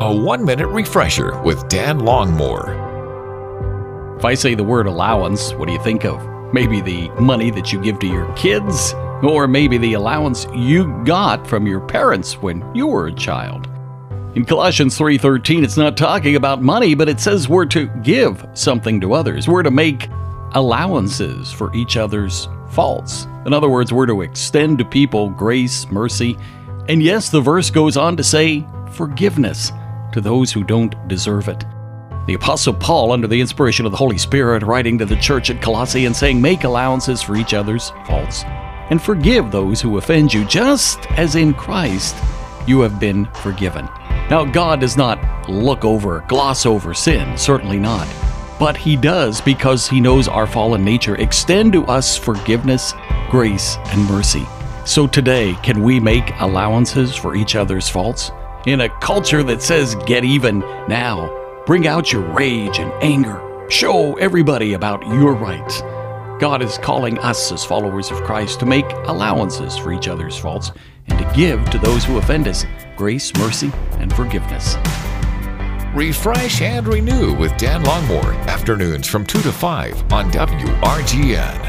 A one minute refresher with Dan Longmore. If I say the word allowance, what do you think of? Maybe the money that you give to your kids, or maybe the allowance you got from your parents when you were a child. In Colossians 3:13 it's not talking about money, but it says we're to give something to others. We're to make allowances for each other's faults. In other words, we're to extend to people grace, mercy, and yes, the verse goes on to say forgiveness to those who don't deserve it. The Apostle Paul, under the inspiration of the Holy Spirit, writing to the church at Colossae and saying, Make allowances for each other's faults and forgive those who offend you, just as in Christ you have been forgiven. Now, God does not look over, gloss over sin, certainly not. But He does, because He knows our fallen nature, extend to us forgiveness, grace, and mercy. So today, can we make allowances for each other's faults? In a culture that says get even now, Bring out your rage and anger. Show everybody about your rights. God is calling us as followers of Christ to make allowances for each other's faults and to give to those who offend us grace, mercy, and forgiveness. Refresh and renew with Dan Longmore, afternoons from 2 to 5 on WRGN.